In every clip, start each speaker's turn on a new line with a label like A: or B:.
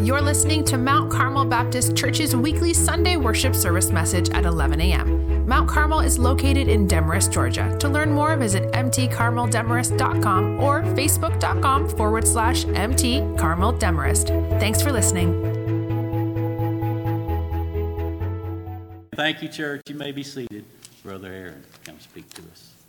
A: You're listening to Mount Carmel Baptist Church's weekly Sunday worship service message at 11 a.m. Mount Carmel is located in Demorest, Georgia. To learn more, visit mtcarmeldemorest.com or facebook.com forward slash mtcarmeldemorest. Thanks for listening.
B: Thank you, church. You may be seated. Brother Aaron, come speak to us.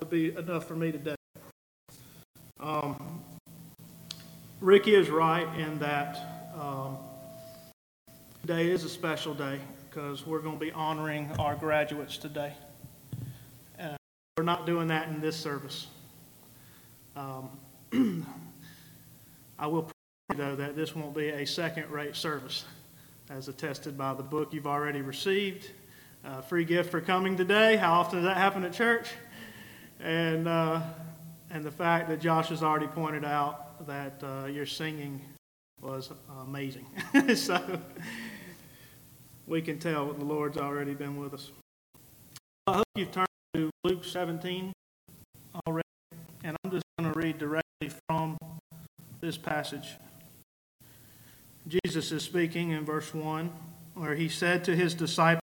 C: Would be enough for me today. Um, Ricky is right in that um, today is a special day because we're going to be honoring our graduates today. We're not doing that in this service. Um, I will you, though that this won't be a second-rate service, as attested by the book you've already received. Uh, free gift for coming today. How often does that happen at church? And uh, and the fact that Josh has already pointed out that uh, your singing was amazing. so we can tell the Lord's already been with us. I hope you've turned to Luke 17 already, and I'm just going to read directly from this passage. Jesus is speaking in verse 1, where he said to his disciples,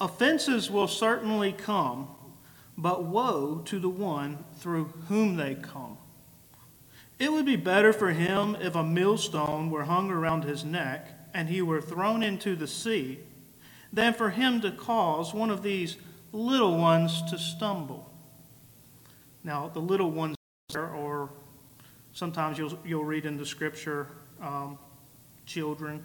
C: Offenses will certainly come but woe to the one through whom they come. It would be better for him if a millstone were hung around his neck and he were thrown into the sea than for him to cause one of these little ones to stumble. Now, the little ones, or sometimes you'll, you'll read in the scripture, um, children.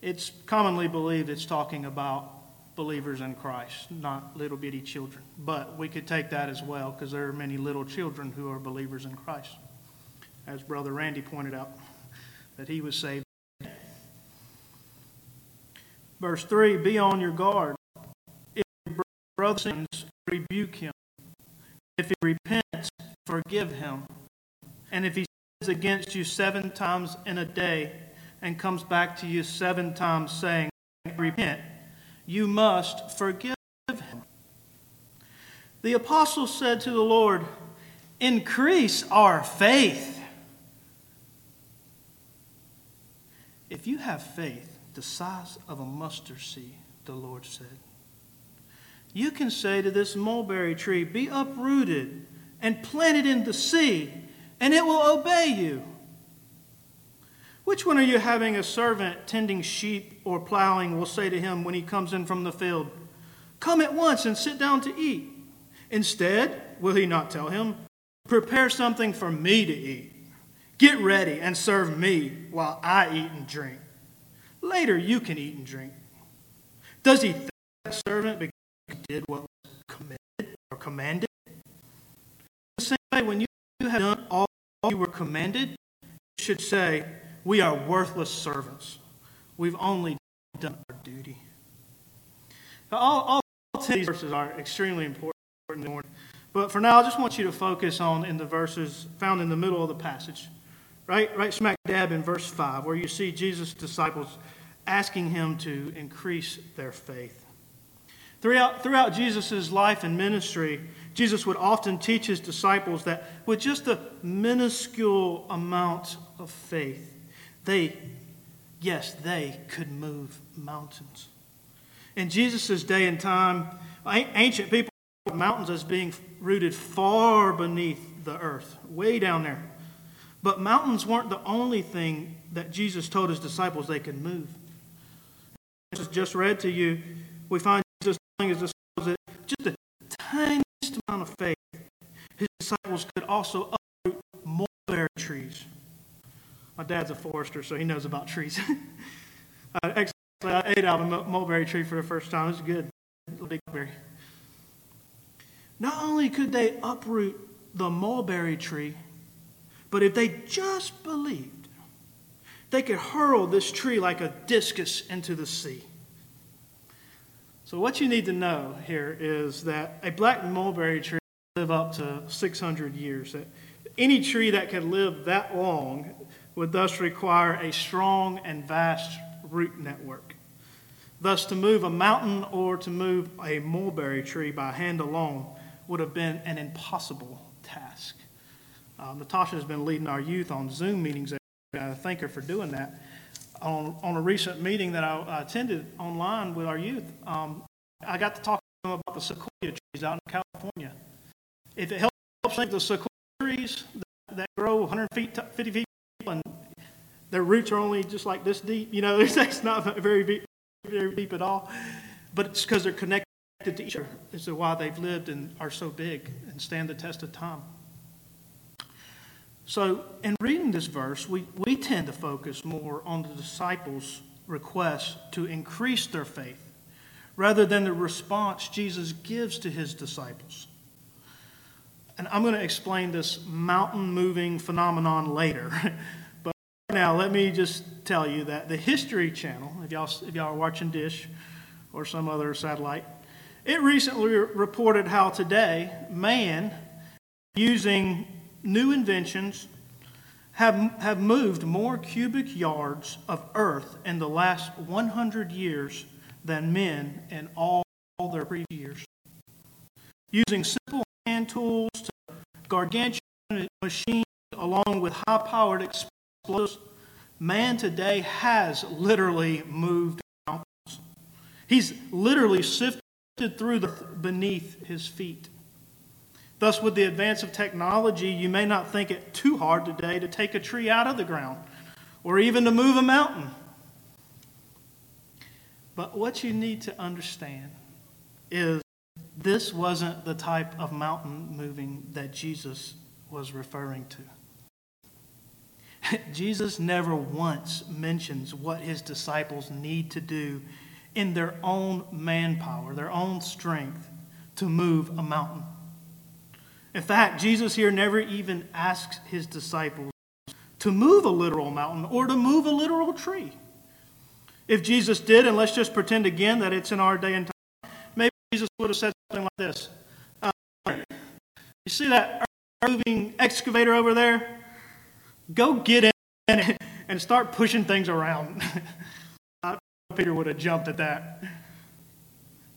C: It's commonly believed it's talking about believers in Christ, not little bitty children. But we could take that as well because there are many little children who are believers in Christ. As Brother Randy pointed out, that he was saved. Verse 3 Be on your guard. If your brother sins, rebuke him. If he repents, forgive him. And if he sins against you seven times in a day and comes back to you seven times saying, Repent, you must forgive him. The apostle said to the Lord, Increase our faith. If you have faith the size of a mustard seed, the Lord said, you can say to this mulberry tree, Be uprooted and planted in the sea, and it will obey you. Which one are you having a servant tending sheep or plowing will say to him when he comes in from the field, Come at once and sit down to eat? Instead, will he not tell him, Prepare something for me to eat? Get ready and serve me while I eat and drink. Later you can eat and drink. Does he thank that servant because he did what was committed or commanded? The same way, when you have done all you were commanded, you should say, we are worthless servants. We've only done our duty. Now, all, all 10 these verses are extremely important. But for now, I just want you to focus on in the verses found in the middle of the passage. Right, right smack dab in verse 5, where you see Jesus' disciples asking him to increase their faith. Throughout, throughout Jesus' life and ministry, Jesus would often teach his disciples that with just a minuscule amount of faith, they, yes, they could move mountains. In Jesus' day and time, ancient people mountains as being rooted far beneath the earth, way down there. But mountains weren't the only thing that Jesus told his disciples they could move. As just read to you, we find Jesus telling his disciples that just a tiniest amount of faith, his disciples could also uproot mulberry trees. My dad's a forester, so he knows about trees. uh, actually, I ate out of a mulberry tree for the first time. It was good. Big berry. Not only could they uproot the mulberry tree, but if they just believed, they could hurl this tree like a discus into the sea. So, what you need to know here is that a black mulberry tree live up to 600 years. That Any tree that can live that long would thus require a strong and vast root network. Thus, to move a mountain or to move a mulberry tree by hand alone would have been an impossible task. Um, Natasha has been leading our youth on Zoom meetings. I thank her for doing that. On, on a recent meeting that I attended online with our youth, um, I got to talk to them about the sequoia trees out in California. If it helps think the sequoia trees that, that grow 100 feet, 50 feet, and their roots are only just like this deep, you know, it's not very deep, very deep at all. But it's because they're connected to each other. This is why they've lived and are so big and stand the test of time. So, in reading this verse, we, we tend to focus more on the disciples' request to increase their faith rather than the response Jesus gives to his disciples. And I'm going to explain this mountain moving phenomenon later. now, let me just tell you that the History Channel, if y'all, if y'all are watching Dish or some other satellite, it recently reported how today man, using new inventions, have, have moved more cubic yards of earth in the last 100 years than men in all their previous years. Using simple hand tools to gargantuan machines along with high powered man today has literally moved mountains. He's literally sifted through the beneath his feet. Thus, with the advance of technology, you may not think it too hard today to take a tree out of the ground or even to move a mountain. But what you need to understand is this wasn't the type of mountain moving that Jesus was referring to. Jesus never once mentions what his disciples need to do in their own manpower, their own strength, to move a mountain. In fact, Jesus here never even asks his disciples to move a literal mountain or to move a literal tree. If Jesus did, and let's just pretend again that it's in our day and time, maybe Jesus would have said something like this uh, You see that moving excavator over there? Go get in and start pushing things around. Peter would have jumped at that.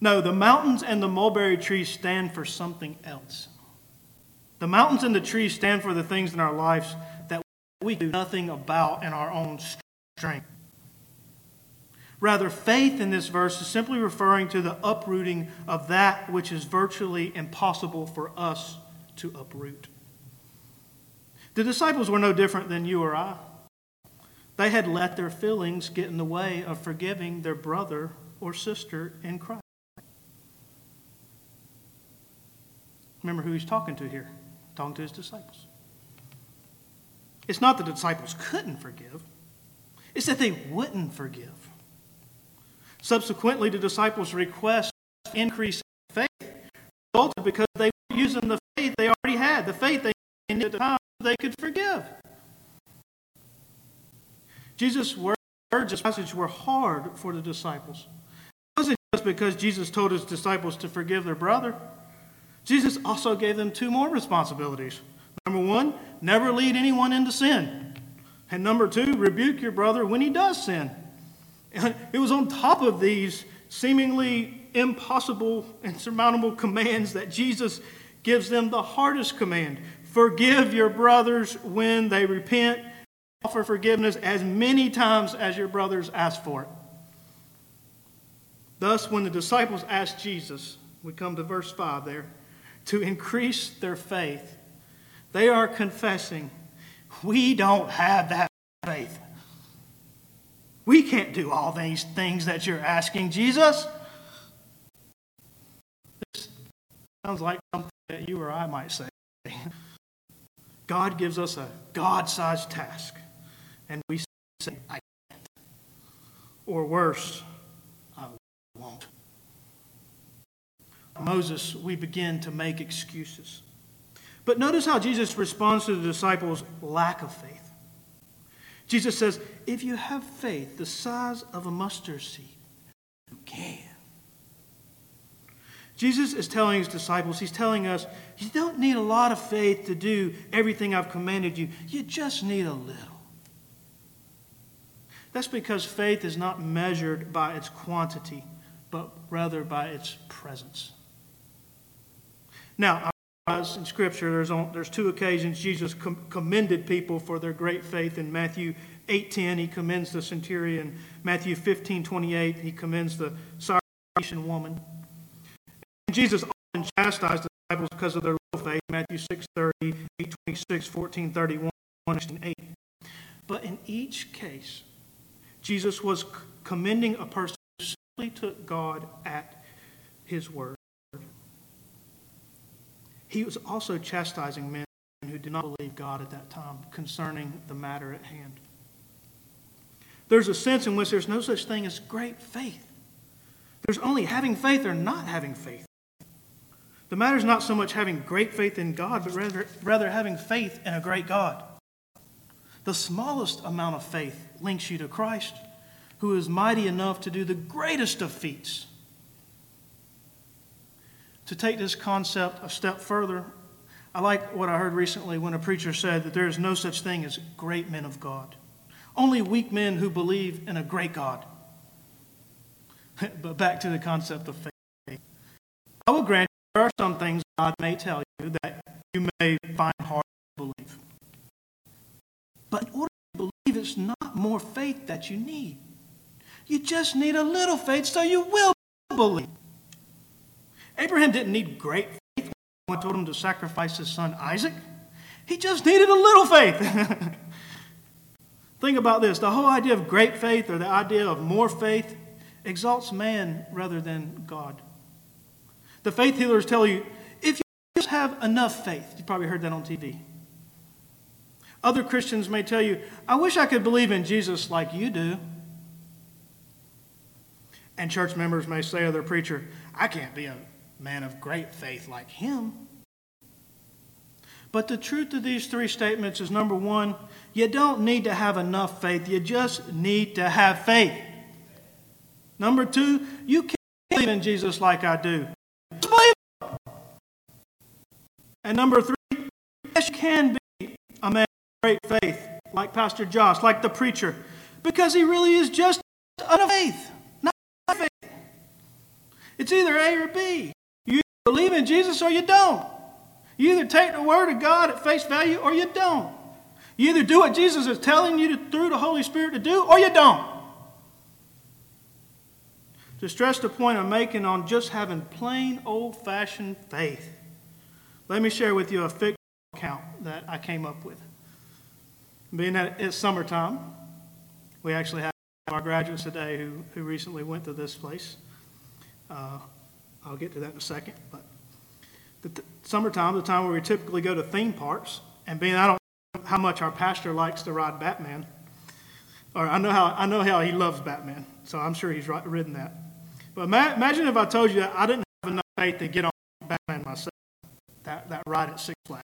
C: No, the mountains and the mulberry trees stand for something else. The mountains and the trees stand for the things in our lives that we do nothing about in our own strength. Rather, faith in this verse is simply referring to the uprooting of that which is virtually impossible for us to uproot. The disciples were no different than you or I. They had let their feelings get in the way of forgiving their brother or sister in Christ. Remember who he's talking to here? Talking to his disciples. It's not that the disciples couldn't forgive, it's that they wouldn't forgive. Subsequently, the disciples' request increase faith resulted because they were using the faith they already had, the faith they needed at the time they could forgive. Jesus' words in this passage were hard for the disciples. It wasn't just because Jesus told his disciples to forgive their brother. Jesus also gave them two more responsibilities. Number one, never lead anyone into sin. And number two, rebuke your brother when he does sin. And It was on top of these seemingly impossible, insurmountable commands that Jesus gives them the hardest command forgive your brothers when they repent. Offer forgiveness as many times as your brothers ask for it. Thus, when the disciples asked Jesus, we come to verse 5 there, to increase their faith, they are confessing, We don't have that faith. We can't do all these things that you're asking, Jesus. This sounds like something that you or I might say. God gives us a God sized task, and we say, I can't. Or worse, I won't. Moses, we begin to make excuses. But notice how Jesus responds to the disciples' lack of faith. Jesus says, If you have faith the size of a mustard seed, you can. Jesus is telling his disciples, he's telling us, you don't need a lot of faith to do everything I've commanded you. You just need a little. That's because faith is not measured by its quantity, but rather by its presence. Now, in Scripture, there's, on, there's two occasions Jesus com- commended people for their great faith. In Matthew 8.10, he commends the centurion. Matthew 15.28, he commends the Syrophoenician woman. And Jesus often chastised the disciples because of their little faith. Matthew 6.30, 8.26, 14.31, 8. But in each case, Jesus was commending a person who simply took God at his word. He was also chastising men who did not believe God at that time concerning the matter at hand. There's a sense in which there's no such thing as great faith. There's only having faith or not having faith. The matter is not so much having great faith in God, but rather, rather having faith in a great God. The smallest amount of faith links you to Christ, who is mighty enough to do the greatest of feats to take this concept a step further, I like what I heard recently when a preacher said that there is no such thing as great men of God. Only weak men who believe in a great God. but back to the concept of faith. I will grant you, there are some things God may tell you that you may find hard to believe. But in order to believe, it's not more faith that you need. You just need a little faith so you will believe. Abraham didn't need great faith when God told him to sacrifice his son Isaac. He just needed a little faith. Think about this the whole idea of great faith or the idea of more faith exalts man rather than God. The faith healers tell you if you just have enough faith, you probably heard that on TV. Other Christians may tell you, I wish I could believe in Jesus like you do. And church members may say to their preacher, I can't be a man of great faith like him. But the truth of these three statements is number one, you don't need to have enough faith, you just need to have faith. Number two, you can't believe in Jesus like I do. And number three, yes, you can be a man of great faith, like Pastor Josh, like the preacher, because he really is just enough faith, not faith. It's either A or B You believe in Jesus or you don't. You either take the Word of God at face value or you don't. You either do what Jesus is telling you to, through the Holy Spirit to do or you don't. To stress the point I'm making on just having plain old fashioned faith, let me share with you a fictional account that I came up with. Being that it's summertime, we actually have our graduates today who, who recently went to this place. Uh, I'll get to that in a second. But the th- summertime, the time where we typically go to theme parks, and being I don't know how much our pastor likes to ride Batman, or I know how I know how he loves Batman, so I'm sure he's ridden that. But ma- imagine if I told you that I didn't have enough faith to get on Batman myself. That that ride at Six Flags.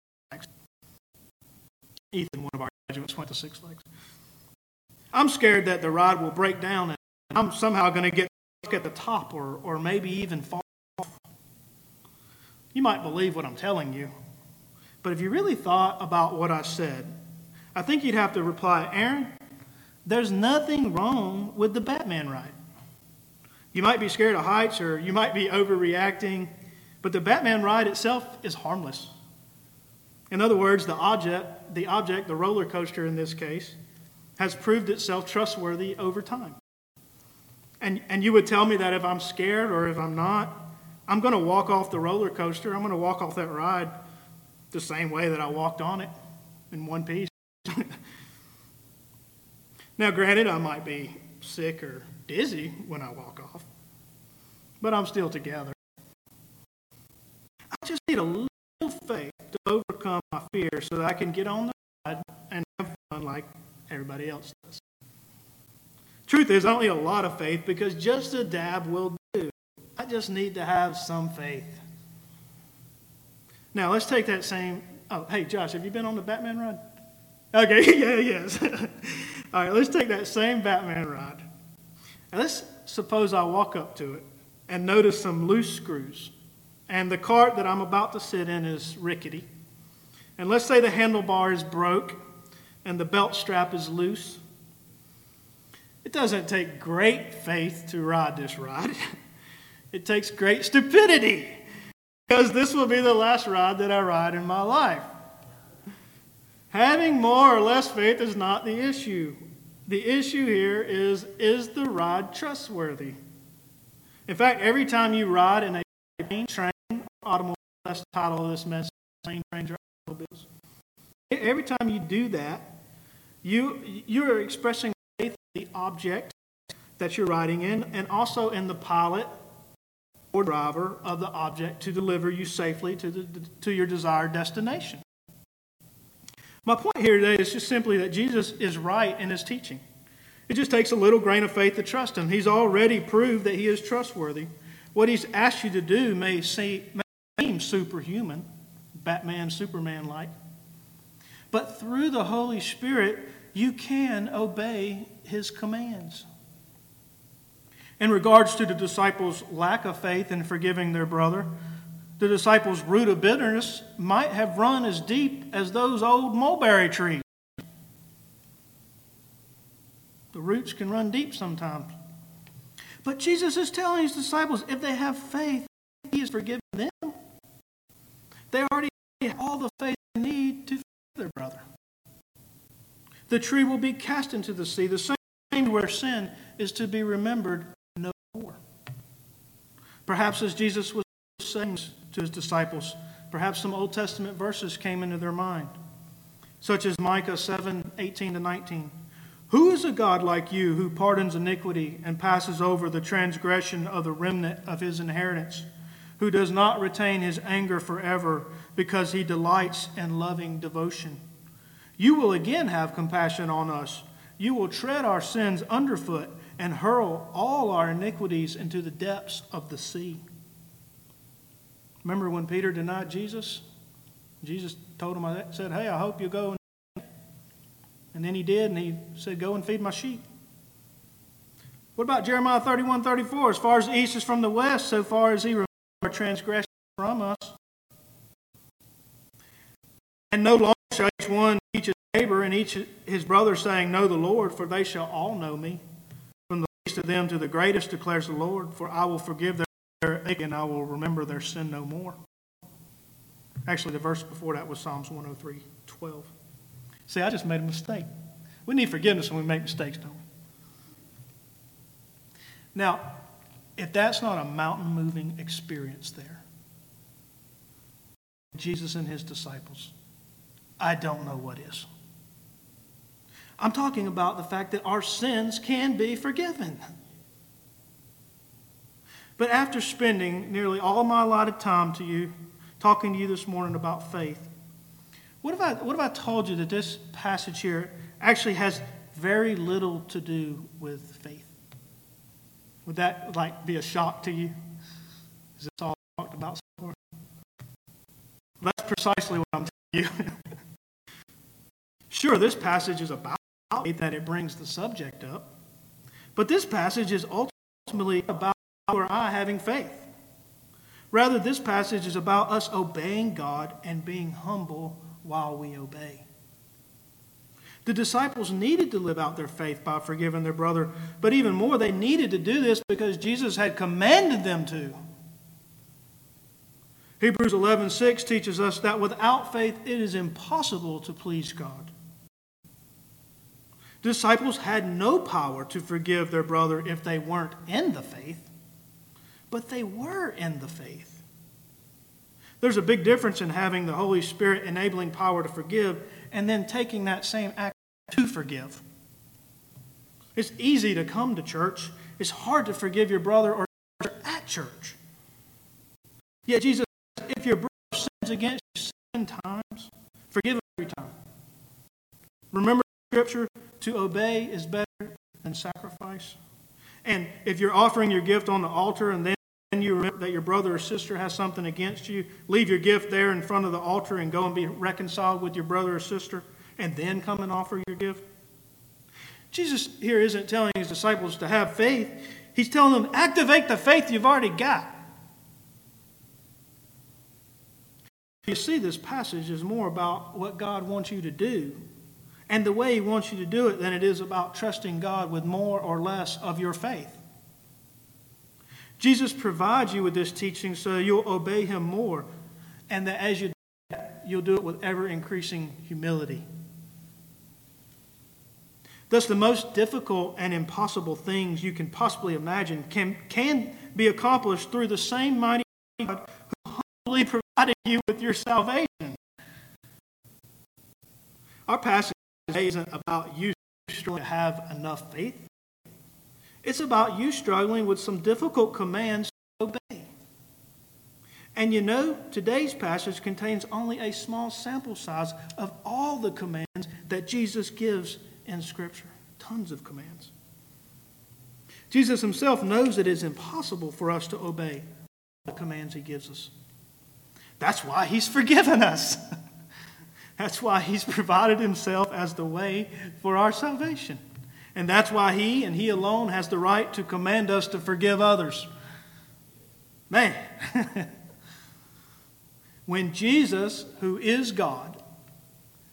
C: Ethan, one of our graduates, went to Six Flags. I'm scared that the ride will break down and I'm somehow going to get stuck at the top or, or maybe even fall you might believe what I'm telling you, but if you really thought about what I said, I think you'd have to reply, Aaron, there's nothing wrong with the Batman ride. You might be scared of heights or you might be overreacting, but the Batman ride itself is harmless. In other words, the object, the object, the roller coaster in this case, has proved itself trustworthy over time. And, and you would tell me that if I'm scared or if I'm not, I'm going to walk off the roller coaster. I'm going to walk off that ride the same way that I walked on it in one piece. now, granted, I might be sick or dizzy when I walk off, but I'm still together. I just need a little faith to overcome my fear so that I can get on the ride and have fun like everybody else does. Truth is, I don't need a lot of faith because just a dab will do. I just need to have some faith. Now, let's take that same. Oh, hey, Josh, have you been on the Batman ride? Okay, yeah, yes. All right, let's take that same Batman ride. And let's suppose I walk up to it and notice some loose screws. And the cart that I'm about to sit in is rickety. And let's say the handlebar is broke and the belt strap is loose. It doesn't take great faith to ride this ride. It takes great stupidity because this will be the last ride that I ride in my life. Having more or less faith is not the issue. The issue here is is the ride trustworthy? In fact, every time you ride in a train, automobile, that's the title of this message, plane, trains, or automobiles. Every time you do that, you, you are expressing faith in the object that you're riding in and also in the pilot or driver of the object to deliver you safely to, the, to your desired destination. My point here today is just simply that Jesus is right in his teaching. It just takes a little grain of faith to trust him. He's already proved that he is trustworthy. What he's asked you to do may seem superhuman, Batman, Superman like. But through the Holy Spirit, you can obey his commands. In regards to the disciples' lack of faith in forgiving their brother, the disciples' root of bitterness might have run as deep as those old mulberry trees. The roots can run deep sometimes. But Jesus is telling his disciples if they have faith, he has forgiven them. They already have all the faith they need to forgive their brother. The tree will be cast into the sea, the same where sin is to be remembered no more. Perhaps as Jesus was saying to his disciples, perhaps some Old Testament verses came into their mind, such as Micah 7 18 to 19. Who is a God like you who pardons iniquity and passes over the transgression of the remnant of his inheritance, who does not retain his anger forever because he delights in loving devotion? You will again have compassion on us. You will tread our sins underfoot and hurl all our iniquities into the depths of the sea. Remember when Peter denied Jesus? Jesus told him, I said, Hey, I hope you go and then he did, and he said, Go and feed my sheep. What about Jeremiah 31 34? As far as the east is from the west, so far as he our transgression from us. And no longer shall each one teach his neighbor and each his brother, saying, Know the Lord, for they shall all know me. From the least of them to the greatest declares the Lord, for I will forgive their and I will remember their sin no more. Actually, the verse before that was Psalms 103 12. See, I just made a mistake. We need forgiveness when we make mistakes, don't we? Now, if that's not a mountain moving experience there, Jesus and his disciples, I don't know what is. I'm talking about the fact that our sins can be forgiven. But after spending nearly all my allotted time to you, talking to you this morning about faith, what if I, what if I told you that this passage here actually has very little to do with faith? Would that like be a shock to you? Is this all talked about so far? That's precisely what I'm telling you. sure, this passage is about that it brings the subject up, but this passage is ultimately about our I having faith. Rather, this passage is about us obeying God and being humble while we obey. The disciples needed to live out their faith by forgiving their brother, but even more, they needed to do this because Jesus had commanded them to. Hebrews 11:6 teaches us that without faith it is impossible to please God. Disciples had no power to forgive their brother if they weren't in the faith, but they were in the faith. There's a big difference in having the Holy Spirit enabling power to forgive and then taking that same act to forgive. It's easy to come to church, it's hard to forgive your brother or sister at church. Yet Jesus, says, if your brother sins against you, seven times, forgive them every time. Remember Scripture, to obey is better than sacrifice. And if you're offering your gift on the altar and then you remember that your brother or sister has something against you, leave your gift there in front of the altar and go and be reconciled with your brother or sister, and then come and offer your gift. Jesus here isn't telling his disciples to have faith, he's telling them, activate the faith you've already got. You see, this passage is more about what God wants you to do and the way He wants you to do it than it is about trusting God with more or less of your faith. Jesus provides you with this teaching so you'll obey Him more, and that as you do that, you'll do it with ever increasing humility. Thus, the most difficult and impossible things you can possibly imagine can, can be accomplished through the same mighty God who humbly provided you with your salvation. Our passage today isn't about you struggling to have enough faith. It's about you struggling with some difficult commands to obey. And you know, today's passage contains only a small sample size of all the commands that Jesus gives in Scripture. Tons of commands. Jesus himself knows it is impossible for us to obey the commands he gives us. That's why he's forgiven us. That's why he's provided himself as the way for our salvation. And that's why he and he alone has the right to command us to forgive others. Man, when Jesus, who is God,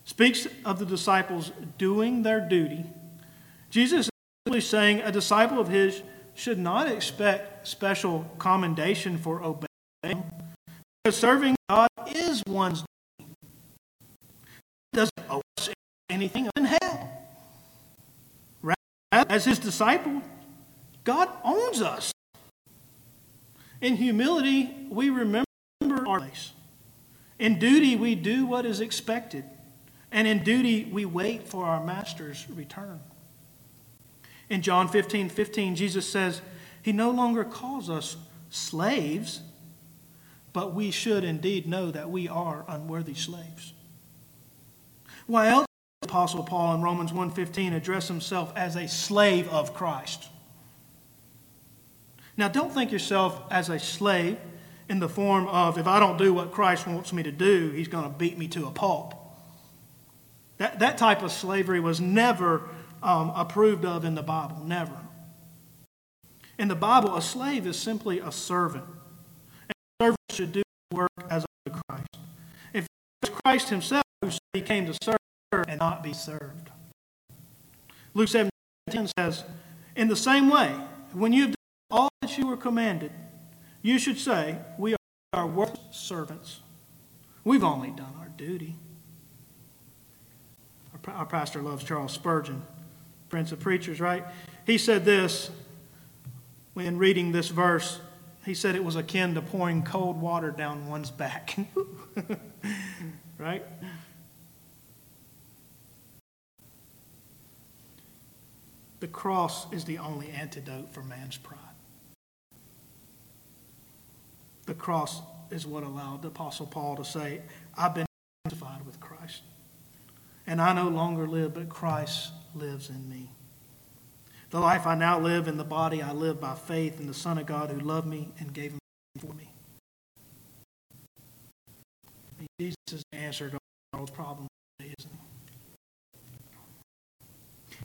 C: speaks of the disciples doing their duty, Jesus is simply saying a disciple of his should not expect special commendation for obeying, because serving God is one's duty. doesn't owe us anything in hell. As his disciple, God owns us. In humility, we remember our place. In duty, we do what is expected. And in duty, we wait for our master's return. In John 15 15, Jesus says, He no longer calls us slaves, but we should indeed know that we are unworthy slaves. Why else Apostle Paul in Romans 1.15 address himself as a slave of Christ? Now, don't think yourself as a slave in the form of if I don't do what Christ wants me to do, he's going to beat me to a pulp. That, that type of slavery was never um, approved of in the Bible, never. In the Bible, a slave is simply a servant. And a servant should do work as unto Christ. If Christ himself who said he came to serve and not be served. Luke 17 says, In the same way, when you have done all that you were commanded, you should say, We are worthless servants. We've only done our duty. Our, pastor loves Charles Spurgeon, Prince of Preachers, right? He said this when reading this verse. He said it was akin to pouring cold water down one's back. right? The cross is the only antidote for man's pride. The cross is what allowed the Apostle Paul to say, I've been. And I no longer live, but Christ lives in me. The life I now live in the body, I live by faith in the Son of God who loved me and gave him for me. Jesus is the answer to all problems, isn't he?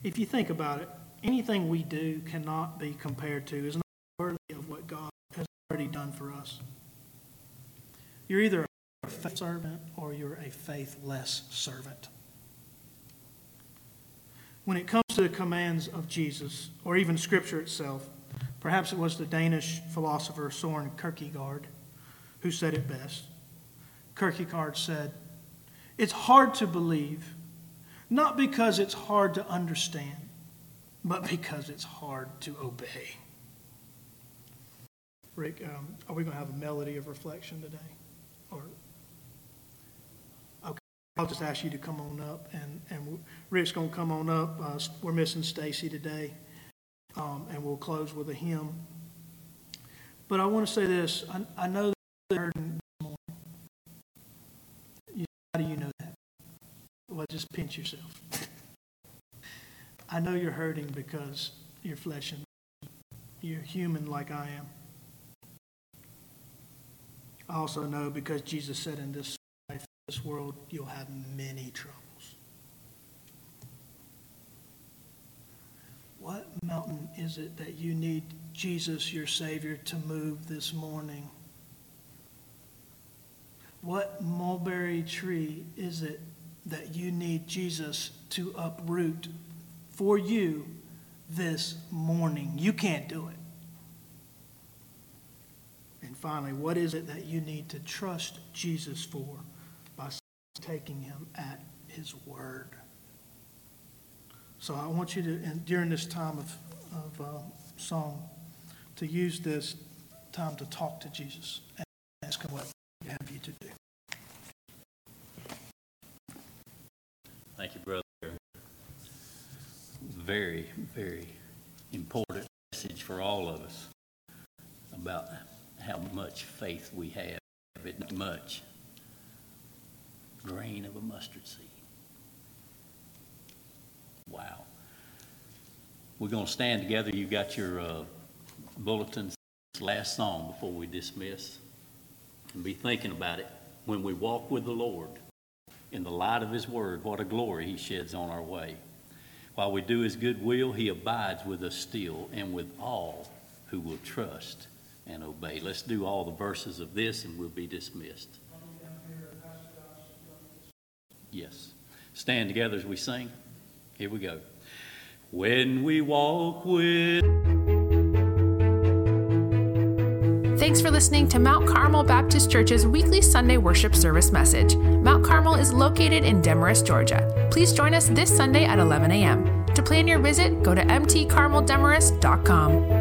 C: If you think about it, anything we do cannot be compared to, is not worthy of what God has already done for us. You're either a faith servant or you're a faithless servant. When it comes to the commands of Jesus, or even Scripture itself, perhaps it was the Danish philosopher Soren Kierkegaard who said it best. Kierkegaard said, It's hard to believe, not because it's hard to understand, but because it's hard to obey. Rick, um, are we going to have a melody of reflection today? Or I'll just ask you to come on up, and and Rick's going to come on up. Uh, we're missing Stacy today, um, and we'll close with a hymn. But I want to say this: I, I know that heard you, How do you know that? Well, just pinch yourself. I know you're hurting because you're flesh and you're human like I am. I also know because Jesus said in this this world, you'll have many troubles. What mountain is it that you need Jesus, your Savior, to move this morning? What mulberry tree is it that you need Jesus to uproot for you this morning? You can't do it. And finally, what is it that you need to trust Jesus for taking him at his word? So I want you to, and during this time of, of uh, song, to use this time to talk to Jesus and ask him what he have you to do.
B: Thank you, brother. Very, very important message for all of us about how much faith we have. It not much. Grain of a mustard seed. Wow. We're going to stand together. You've got your uh, bulletins. Last song before we dismiss. And be thinking about it. When we walk with the Lord in the light of His Word, what a glory He sheds on our way. While we do His good will, He abides with us still and with all who will trust and obey. Let's do all the verses of this and we'll be dismissed. Yes. Stand together as we sing. Here we go. When we walk with.
A: Thanks for listening to Mount Carmel Baptist Church's weekly Sunday worship service message. Mount Carmel is located in Demorest, Georgia. Please join us this Sunday at 11 a.m. To plan your visit, go to mtcarmeldemorest.com.